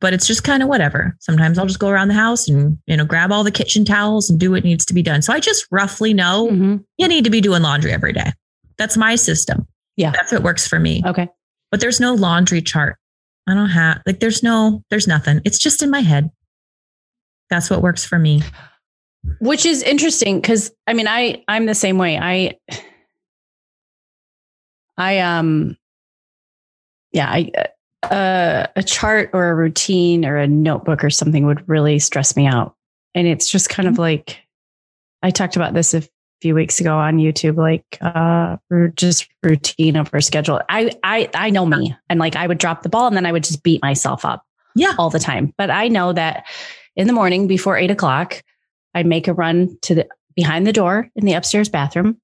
but it's just kind of whatever. Sometimes I'll just go around the house and, you know, grab all the kitchen towels and do what needs to be done. So I just roughly know mm-hmm. you need to be doing laundry every day. That's my system. Yeah. That's what works for me. Okay. But there's no laundry chart. I don't have, like, there's no, there's nothing. It's just in my head. That's what works for me. Which is interesting because I mean, I, I'm the same way. I, I um yeah, I uh, a chart or a routine or a notebook or something would really stress me out. And it's just kind mm-hmm. of like I talked about this a few weeks ago on YouTube, like uh just routine over schedule. I I I know me. And like I would drop the ball and then I would just beat myself up yeah all the time. But I know that in the morning before eight o'clock, I make a run to the behind the door in the upstairs bathroom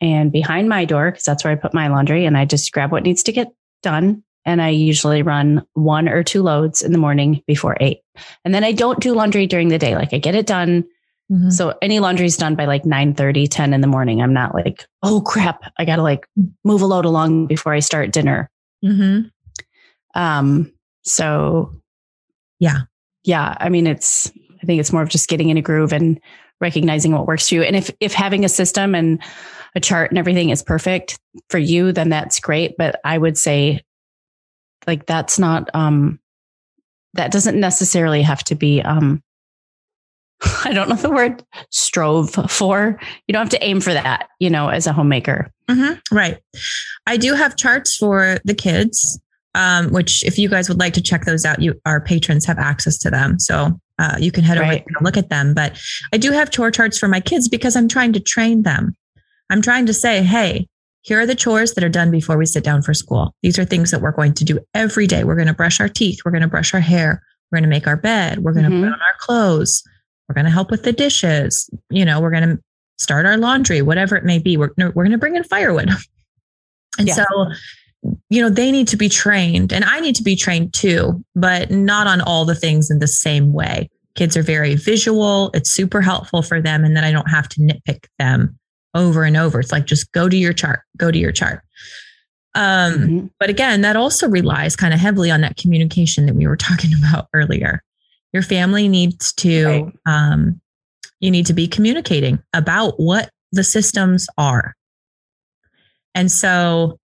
and behind my door, because that's where I put my laundry, and I just grab what needs to get done. And I usually run one or two loads in the morning before eight. And then I don't do laundry during the day. Like I get it done. Mm-hmm. So any laundry is done by like 9 30, 10 in the morning. I'm not like, oh crap, I got to like move a load along before I start dinner. Mm-hmm. Um, so yeah. Yeah. I mean, it's, I think it's more of just getting in a groove and recognizing what works for you. And if, if having a system and a chart and everything is perfect for you, then that's great. But I would say like that's not um that doesn't necessarily have to be um I don't know the word strove for. You don't have to aim for that, you know, as a homemaker. Mm-hmm. Right. I do have charts for the kids, um, which if you guys would like to check those out, you our patrons have access to them. So uh, you can head right. over and look at them. But I do have chore charts for my kids because I'm trying to train them. I'm trying to say, hey, here are the chores that are done before we sit down for school. These are things that we're going to do every day. We're going to brush our teeth. We're going to brush our hair. We're going to make our bed. We're going to mm-hmm. put on our clothes. We're going to help with the dishes. You know, we're going to start our laundry, whatever it may be. We're, we're going to bring in firewood. And Yeah. so, you know, they need to be trained and I need to be trained too, but not on all the things in the same way. Kids are very visual. It's super helpful for them. And then I don't have to nitpick them over and over. It's like, just go to your chart, go to your chart. Um, Mhm. but again, that also relies kind of heavily on that communication that we were talking about earlier. Your family needs to, Right. um, you need to be communicating about what the systems are. And so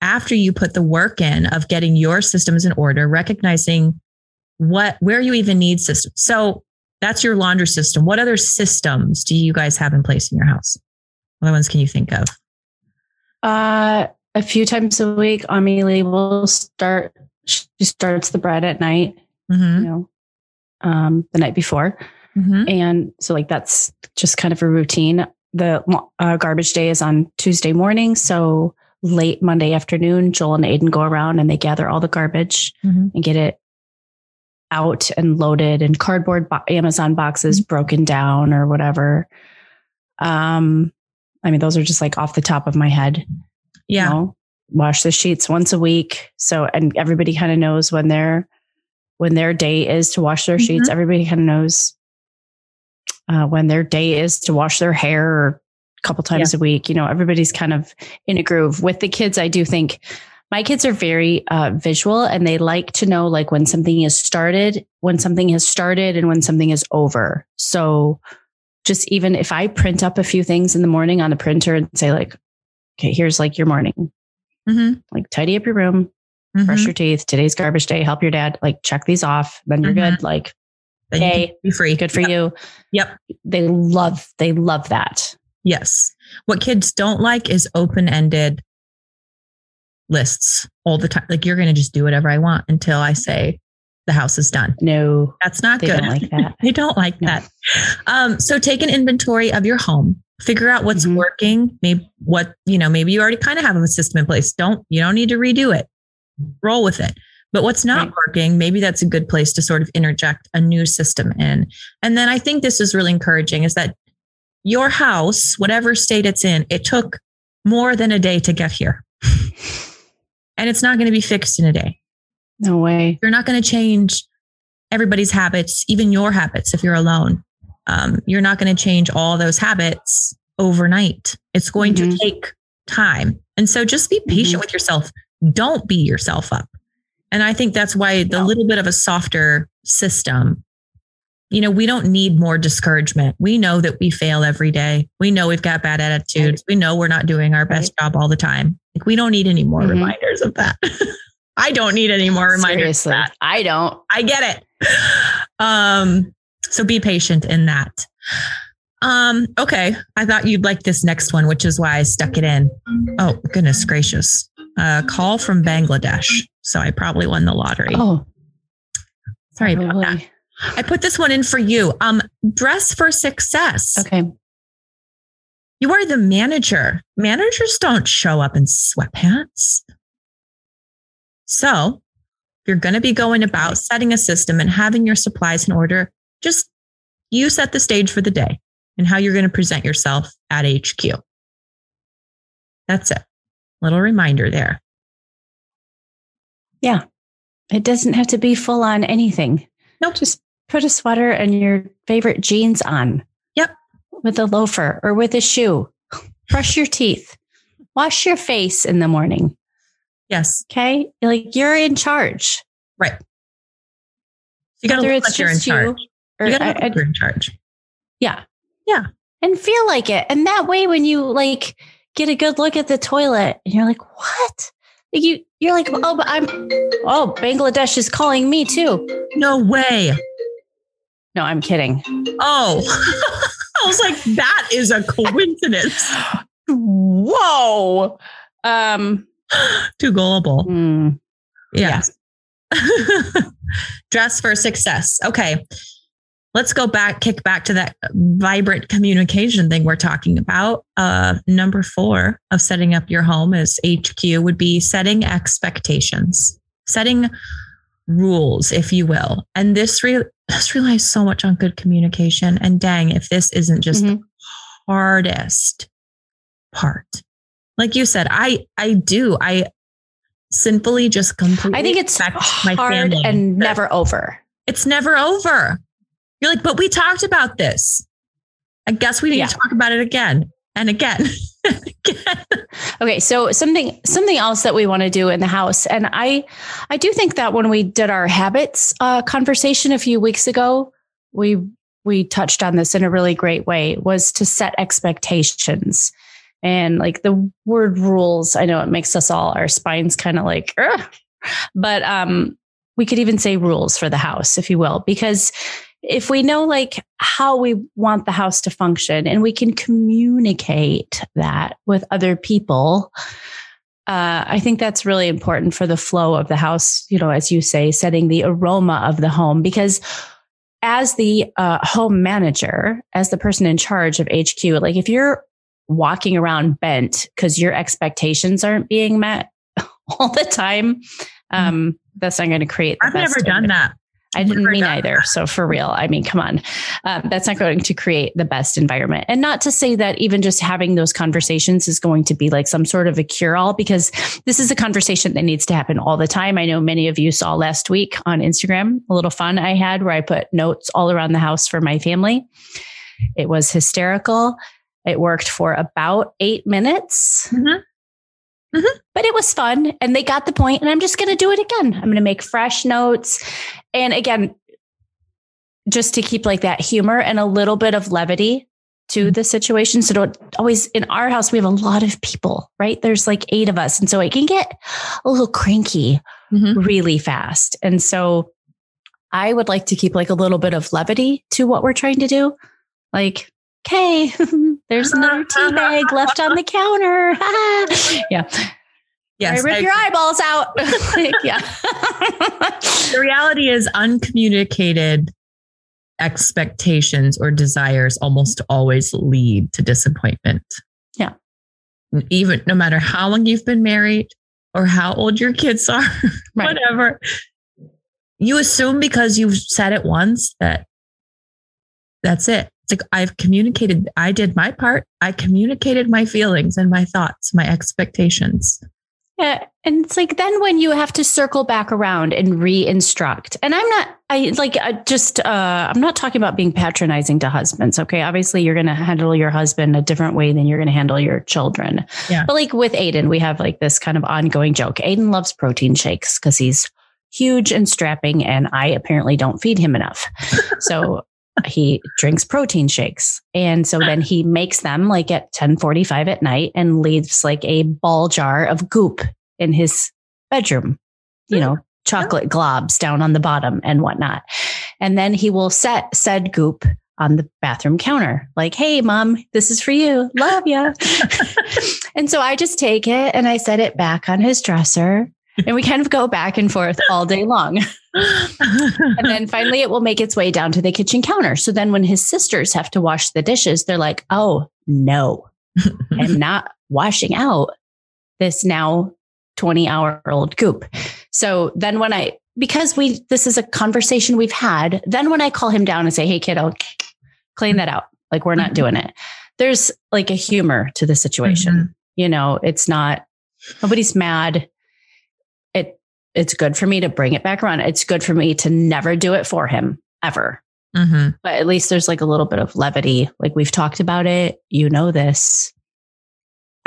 after you put the work in of getting your systems in order, recognizing what, where you even need systems. So that's your laundry system. What other systems do you guys have in place in your house? What ones can you think of? Uh, a few times a week, Amelie will start. She starts the bread at night. Mm-hmm. You know, um, the night before, Mm-hmm. and so like that's just kind of a routine. The uh, garbage day is on Tuesday morning, so late Monday afternoon, Joel and Aiden go around and they gather all the garbage Mm-hmm. and get it out and loaded in cardboard bo- Amazon boxes, broken down or whatever. Um, I mean, those are just like off the top of my head. you Yeah. know, wash the sheets once a week. So, and everybody kind of knows when their when their day is to wash their sheets. Everybody kind of knows uh, when their day is to wash their hair a couple times a week. You know, everybody's kind of in a groove. With the kids, I do think my kids are very uh, visual and they like to know like when something is started, when something has started, and when something is over. So, just even if I print up a few things in the morning on the printer and say like, okay, here's like your morning Mm-hmm. like tidy up your room, brush your teeth. Today's garbage day. Help your dad. Like check these off. Then you're Mhm. good. Like Then you can Yay. be free. good for Yep. you. Yep. They love. They love that. Yes. What kids don't like is open ended lists all the time. Like you're going to just do whatever I want until I say the house is done. No, That's not good. they good. don't like that. they don't like No. that. Um, so take an inventory of your home. Figure out what's Mhm. working. Maybe what you know. Maybe you already kind of have a system in place. Don't you don't need to redo it. Roll with it. But what's not Right. working, maybe that's a good place to sort of interject a new system in. And then I think this is really encouraging is that your house, whatever state it's in, it took more than a day to get here. and it's not going to be fixed in a day. No way. You're not going to change everybody's habits, even your habits if you're alone. Um, you're not going to change all those habits overnight. It's going to Mhm. take time. And so just be patient Mhm. with yourself. Don't beat yourself up. And I think that's why the little bit of a softer system, you know, we don't need more discouragement. We know that we fail every day. We know we've got bad attitudes. We know we're not doing our best job all the time. Like we don't need any more Mhm. reminders of that. I don't need any more reminders Seriously, of that. I don't. I get it. Um, so be patient in that. Um, okay. I thought you'd like this next one, which is why I stuck it in. Oh, goodness gracious. A call from Bangladesh. So I probably won the lottery. Oh, Sorry about that. I put this one in for you. Um, dress for success. Okay. You are the manager. Managers don't show up in sweatpants. So, you're going to be going about setting a system and having your supplies in order, just you set the stage for the day and how you're going to present yourself at HQ. That's it. Little reminder there. Yeah. It doesn't have to be full on anything. Nope. Just put a sweater and your favorite jeans on. Yep. With a loafer or with a shoe. Brush your teeth. Wash your face in the morning. Yes. Okay. Like you're in charge. Right. You got to look like you're in you charge. or you got to look I, like you're in charge. yeah. Yeah. And feel like it. And that way, when you like get a good look at the toilet and you're like, what? Like you, you're like, oh, but I'm, oh, Bangladesh is calling me too. No way. No, I'm kidding. Oh, I was like, that is a coincidence. Whoa. Um, Too gullible. hmm. Yes. Dress for success. Okay. Let's go back, kick back to that vibrant communication thing we're talking about. Uh, number four of setting up your home as HQ would be setting expectations, setting rules, if you will. And this, re- this relies so much on good communication. And dang, if this isn't just Mhm. the hardest part, like you said, I I do. I sinfully just completely I think it's hard and never over. It's never over. You're like, but we talked about this. I guess we need Yeah. to talk about it again and again. again. Okay, so something something else that we want to do in the house, and I I do think that when we did our habits uh, conversation a few weeks ago, we we touched on this in a really great way was to set expectations. And like the word rules, I know it makes us all our spines kind of like, "Ugh." but um, we could even say rules for the house, if you will, because if we know like how we want the house to function and we can communicate that with other people uh, i think that's really important for the flow of the house you know as you say setting the aroma of the home because as the uh, home manager as the person in charge of hq like if you're walking around bent because your expectations aren't being met all the time um, that's not going to create the I've never done that. I didn't Never mean either. So for real, I mean, come on, um, that's not going to create the best environment. And not to say that even just having those conversations is going to be like some sort of a cure all, because this is a conversation that needs to happen all the time. I know many of you saw last week on Instagram a little fun I had where I put notes all around the house for my family. It was hysterical. It worked for about eight minutes. Mhm. But it was fun and they got the point, and I'm just going to do it again. I'm going to make fresh notes. And again, just to keep like that humor and a little bit of levity to the situation. So don't always in our house, we have a lot of people, right? There's like eight of us. And so it can get a little cranky Mhm. really fast. And so I would like to keep like a little bit of levity to what we're trying to do. Like, okay, there's another tea bag left on the counter. yeah. Yes. I rip I- your eyeballs out. Yeah. the reality is uncommunicated expectations or desires almost always lead to disappointment. Yeah. Even no matter how long you've been married or how old your kids are, Right. whatever. You assume because you've said it once that that's it. It's like I've communicated, I did my part. I communicated my feelings and my thoughts, my expectations. Yeah. And it's like then when you have to circle back around and re-instruct. And I'm not I like I just uh I'm not talking about being patronizing to husbands. Okay. Obviously you're gonna handle your husband a different way than you're gonna handle your children. Yeah. But like with Aiden, we have like this kind of ongoing joke. Aiden loves protein shakes because he's huge and strapping, and I apparently don't feed him enough. So he drinks protein shakes. And so then he makes them like at 1045 at night and leaves like a ball jar of goop in his bedroom, you know, chocolate globs down on the bottom and whatnot. And then he will set said goop on the bathroom counter, like, hey, mom, this is for you. Love ya. and so I just take it and I set it back on his dresser. And we kind of go back and forth all day long. And then finally it will make its way down to the kitchen counter. So then when his sisters have to wash the dishes, they're like, oh, no, I'm not washing out this now 20 hour old goop. So then when I, because we, this is a conversation we've had, then when I call him down and say, hey, kiddo, clean that out, like we're not doing it, there's like a humor to the situation. Mm-hmm. You know, it's not, nobody's mad. It, it's good for me to bring it back around. It's good for me to never do it for him ever. Mhm. But at least there's like a little bit of levity. Like we've talked about it. You know this.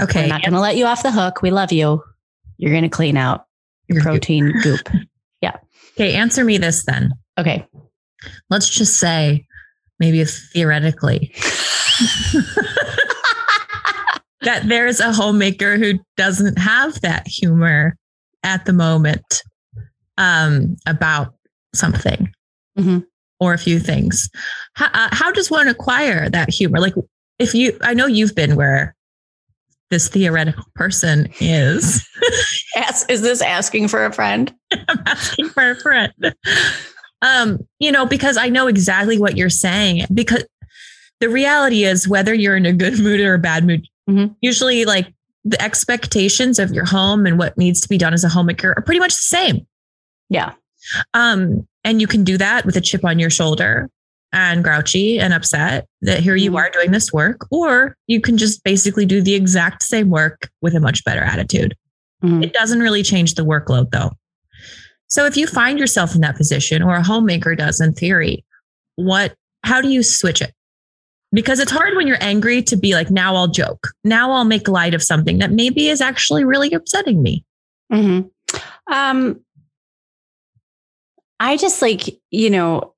Okay. We're not going to let you off the hook. We love you. You're going to clean out Your goop. protein goop. Yeah. Okay. Answer me this then. Okay. Let's just say, maybe theoretically, that there's a homemaker who doesn't have that humor at the moment um, about something Mhm. or a few things. How, uh, how does one acquire that humor? Like, if you, I know you've been where this theoretical person is. Ask, is this asking for a friend? I'm asking for a friend. Um, you know, because I know exactly what you're saying. Because the reality is, whether you're in a good mood or a bad mood, Mhm. usually like the expectations of your home and what needs to be done as a homemaker are pretty much the same. Yeah. Um, and you can do that with a chip on your shoulder, and grouchy and upset that here you Mhm. are doing this work, or you can just basically do the exact same work with a much better attitude. Mhm. It doesn't really change the workload though. So if you find yourself in that position or a homemaker does in theory, what how do you switch it? Because it's hard when you're angry to be like, now I'll joke. Now I'll make light of something that maybe is actually really upsetting me. Mhm. Um, I just like, you know,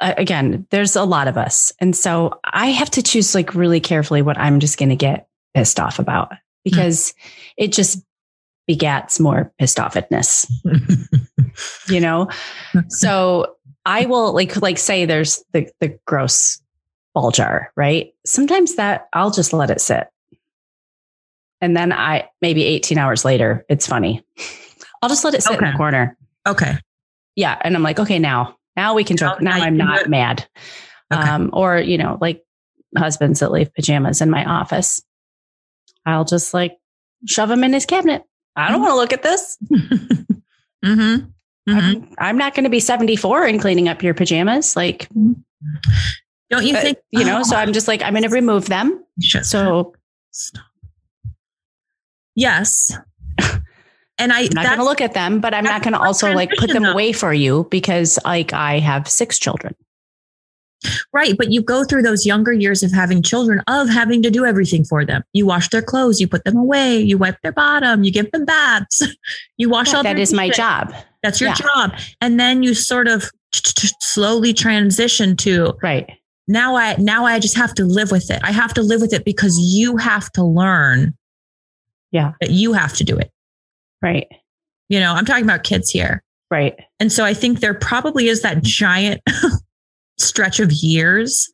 again, there's a lot of us. And so I have to choose like really carefully what I'm just going to get pissed off about because it just begats more pissed offedness, you know? so I will like, like say there's the, the gross ball jar, right? Sometimes that I'll just let it sit. And then I, maybe 18 hours later, it's funny. I'll just let it sit in the corner. okay. Yeah. And I'm like, okay, now, now we can joke. Now, now I'm not mad. Okay. Um, or, you know, like husbands that leave pajamas in my office. I'll just like shove them in his cabinet. I don't Mhm. want to look at this. mm-hmm. Mm-hmm. I'm, I'm not going to be 74 and cleaning up your pajamas. Like, Don't you think, you know, so oh. I'm just like, I'm going to remove them. So Stop. Yes. And I, I'm not going to look at them, but I'm not going to also like put them though. away for you because like I have six children. right. But you go through those younger years of having children, of having to do everything for them. You wash their clothes, you put them away, you wipe their bottom, you give them baths, you wash all that their my job. That's your Yeah. job. And then you sort of slowly transition to Right. Now I now I just have to live with it. I have to live with it because you have to learn Yeah. that you have to do it. Right. You know, I'm talking about kids here. Right. And so I think there probably is that giant stretch of years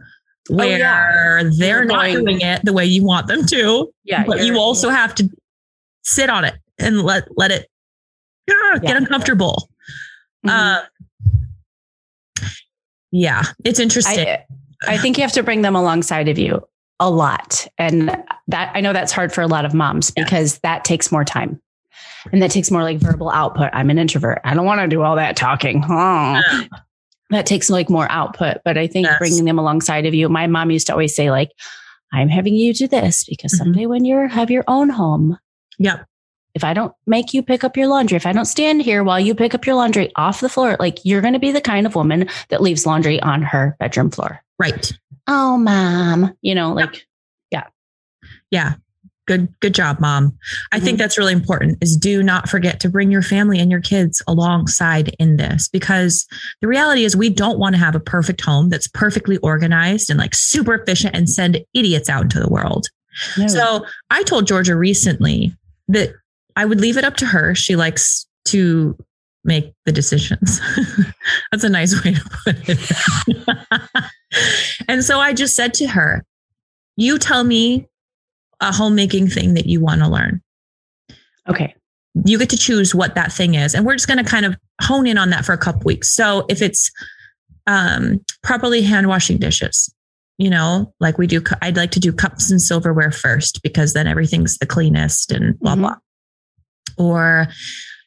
where Oh, yeah. they're You're not going- doing it the way you want them to, Yeah. but you also have to sit on it and let let it ah, get Yeah. uncomfortable. Mhm. Uh, yeah, it's interesting. I, I think you have to bring them alongside of you a lot. And that I know that's hard for a lot of moms Yeah. because that takes more time. And that takes more like verbal output. I'm an introvert. I don't want to do all that talking. Oh. That takes like more output. But I think Yes. bringing them alongside of you, my mom used to always say, like, I'm having you do this because Mhm. someday when you have your own home, yep. If I don't make you pick up your laundry, if I don't stand here while you pick up your laundry off the floor, like you're going to be the kind of woman that leaves laundry on her bedroom floor. Right. Oh, mom, you know, like, Yeah. Yeah. Good good job, mom. I think Mhm. that's really important is do not forget to bring your family and your kids alongside in this because the reality is we don't want to have a perfect home that's perfectly organized and like super efficient and send idiots out into the world. no. So I told Georgia recently that I would leave it up to her. She likes to make the decisions. That's a nice way to put it. and so I just said to her, You tell me a homemaking thing that you want to learn. okay. You get to choose what that thing is. And we're just going to kind of hone in on that for a couple weeks. So if it's um, properly hand washing dishes, you know, like we do, I'd like to do cups and silverware first because then everything's the cleanest and blah, Mhm. blah. Or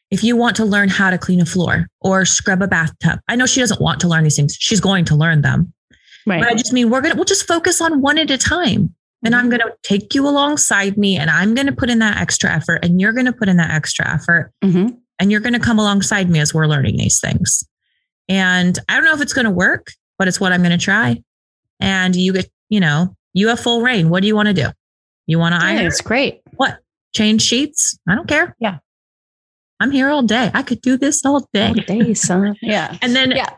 if you want to learn how to clean a floor or scrub a bathtub, I know she doesn't want to learn these things. She's going to learn them. Right. But I just mean we're gonna we'll just focus on one at a time. And I'm Mhm. gonna take you alongside me and I'm gonna put in that extra effort and you're gonna put in that extra effort Mhm. and you're gonna come alongside me as we're learning these things. And I don't know if it's gonna work, but it's what I'm gonna try. And you get, you know, you have full reign. What do you want to do? You want to Yeah, iron? it's great. What? Change sheets? I don't care. Yeah. I'm here all day. I could do this all day. All day, son. Yeah. And then, Yeah.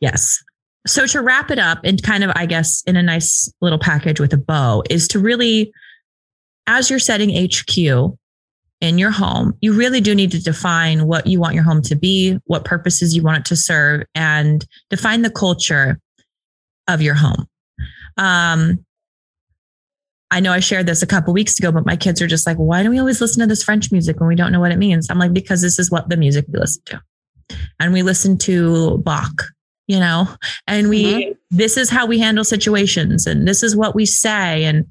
yes. So to wrap it up and kind of, I guess, in a nice little package with a bow is to really, as you're setting HQ in your home, you really do need to define what you want your home to be, what purposes you want it to serve, and define the culture of your home. Um, I know I shared this a couple weeks ago, but my kids are just like, why do we always listen to this French music when we don't know what it means? I'm like, because this is what the music we listen to. And we listen to Bach, you know, and we, this is how we handle situations and this is what we say. And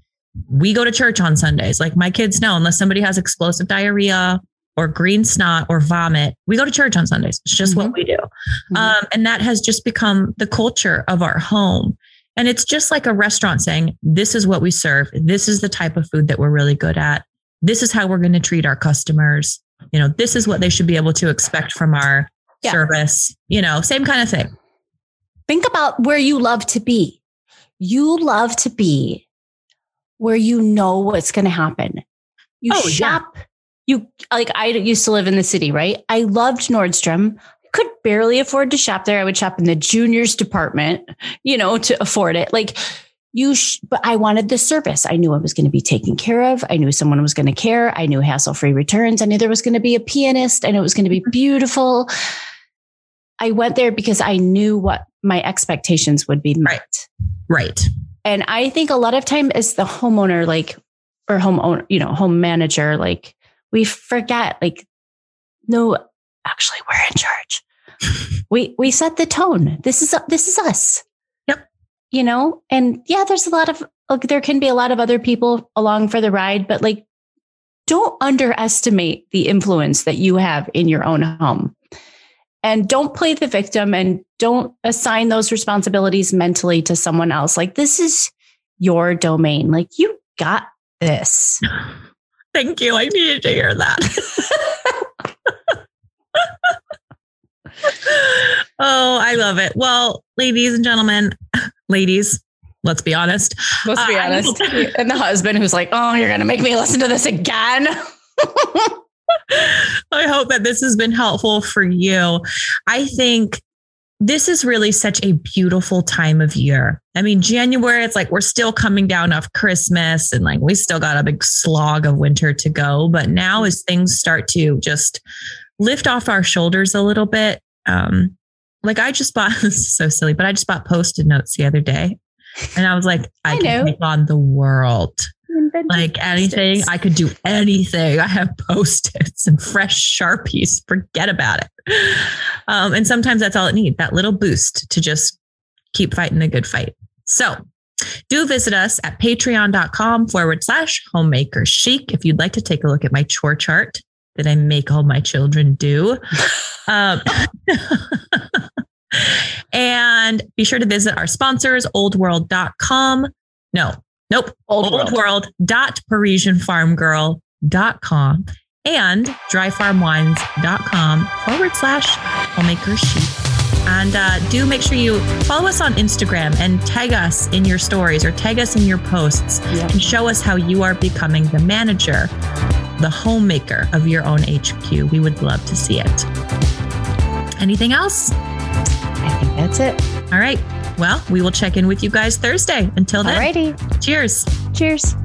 we go to church on Sundays. Like my kids know, unless somebody has explosive diarrhea or green snot or vomit, we go to church on Sundays. It's just mm-hmm. what we do. Mm-hmm. Um, and that has just become the culture of our home. And it's just like a restaurant saying, this is what we serve. This is the type of food that we're really good at. This is how we're going to treat our customers. You know, this is what they should be able to expect from our yeah. service. You know, same kind of thing. Think about where you love to be. You love to be where you know what's going to happen. You oh, shop. Yeah. You like I used to live in the city, right? I loved Nordstrom could barely afford to shop there. I would shop in the juniors department, you know, to afford it. Like you, sh- but I wanted the service. I knew I was going to be taken care of. I knew someone was going to care. I knew hassle free returns. I knew there was going to be a pianist. I knew it was going to be mm-hmm. beautiful. I went there because I knew what my expectations would be met. Right. right. And I think a lot of time as the homeowner, like, or home owner, you know, home manager, like we forget, like, no, actually we're in charge. we we set the tone. This is this is us. Yep. You know, and yeah, there's a lot of like there can be a lot of other people along for the ride, but like don't underestimate the influence that you have in your own home. And don't play the victim and don't assign those responsibilities mentally to someone else. Like this is your domain. Like you got this. Thank you. I needed to hear that. oh, I love it. Well, ladies and gentlemen, ladies, let's be honest. Let's be uh, honest. and the husband who's like, oh, you're going to make me listen to this again. I hope that this has been helpful for you. I think this is really such a beautiful time of year. I mean, January, it's like we're still coming down off Christmas and like we still got a big slog of winter to go. But now, as things start to just lift off our shoulders a little bit, um, like I just bought this is so silly, but I just bought post-it notes the other day. And I was like, I, I can take on the world. Like anything, I could do anything. I have post-its and fresh sharpies. Forget about it. Um, and sometimes that's all it needs, that little boost to just keep fighting the good fight. So do visit us at patreon.com forward slash homemaker chic if you'd like to take a look at my chore chart that I make all my children do. um, and be sure to visit our sponsors, oldworld.com. No, nope. Old oldworld.parisianfarmgirl.com and dryfarmwines.com forward slash homemaker chic. And uh, do make sure you follow us on Instagram and tag us in your stories or tag us in your posts yeah. and show us how you are becoming the manager the homemaker of your own HQ. We would love to see it. Anything else? I think that's it. All right. Well, we will check in with you guys Thursday. Until then, Alrighty. cheers. Cheers.